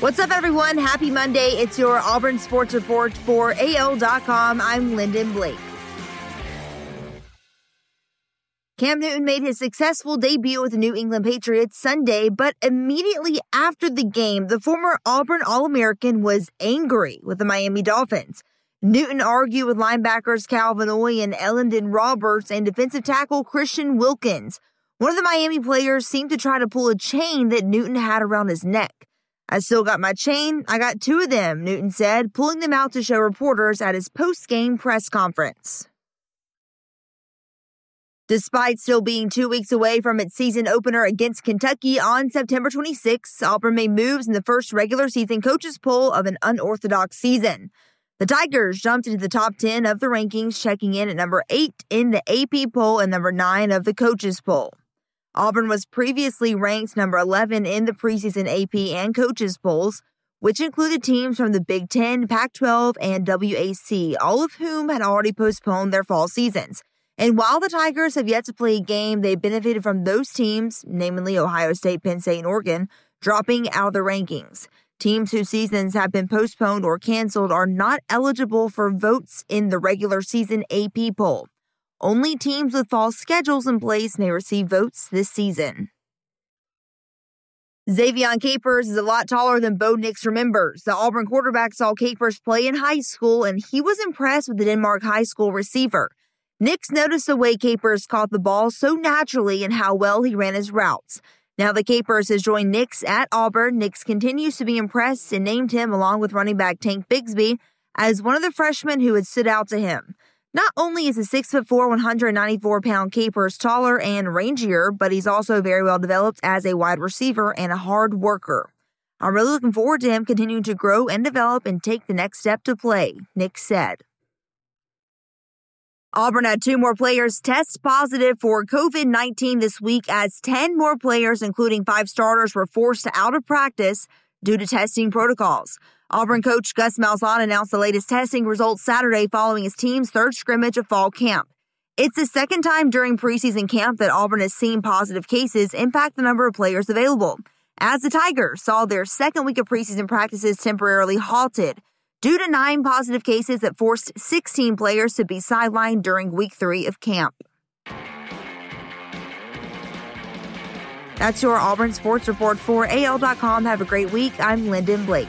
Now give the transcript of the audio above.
What's up, everyone? Happy Monday. It's your Auburn Sports Report for AL.com. I'm Lyndon Blake. Cam Newton made his successful debut with the New England Patriots Sunday, but immediately after the game, the former Auburn All American was angry with the Miami Dolphins. Newton argued with linebackers Kyle Van Noy and Elandon Roberts and defensive tackle Christian Wilkins. One of the Miami players seemed to try to pull a chain that Newton had around his neck. I still got my chain. I got two of them, Newton said, pulling them out to show reporters at his post game press conference. Despite still being two weeks away from its season opener against Kentucky on September 26, Auburn made moves in the first regular season coaches poll of an unorthodox season. The Tigers jumped into the top 10 of the rankings, checking in at number 8 in the AP poll and number 9 of the coaches poll. Auburn was previously ranked number 11 in the preseason AP and coaches polls, which included teams from the Big Ten, Pac 12, and MAC, all of whom had already postponed their fall seasons. And while the Tigers have yet to play a game, they benefited from those teams, namely Ohio State, Penn State, and Oregon, dropping out of the rankings. Teams whose seasons have been postponed or canceled are not eligible for votes in the regular season AP poll. Only teams with fall schedules in place may receive votes this season. Ze'Vian Capers is a lot taller than Bo Nix remembers. The Auburn quarterback saw Capers play in high school, and he was impressed with the Denmark High School receiver. Nix noticed the way Capers caught the ball so naturally and how well he ran his routes. Now the Capers has joined Nix at Auburn. Nix continues to be impressed and named him, along with running back Tank Bigsby, as one of the freshmen who had stood out to him. Not only is a 6'4, 194 pound Capers taller and rangier, but he's also very well developed as a wide receiver and a hard worker. I'm really looking forward to him continuing to grow and develop and take the next step to play, Nix said. Auburn had two more players test positive for COVID 19 this week as 10 more players, including five starters, were forced out of practice due to testing protocols. Auburn coach Gus Malzahn announced the latest testing results Saturday following his team's third scrimmage of fall camp. It's the second time during preseason camp that Auburn has seen positive cases impact the number of players available, as the Tigers saw their second week of preseason practices temporarily halted due to nine positive cases that forced 16 players to be sidelined during week three of camp. That's your Auburn Sports Report for AL.com. Have a great week. I'm Lyndon Blake.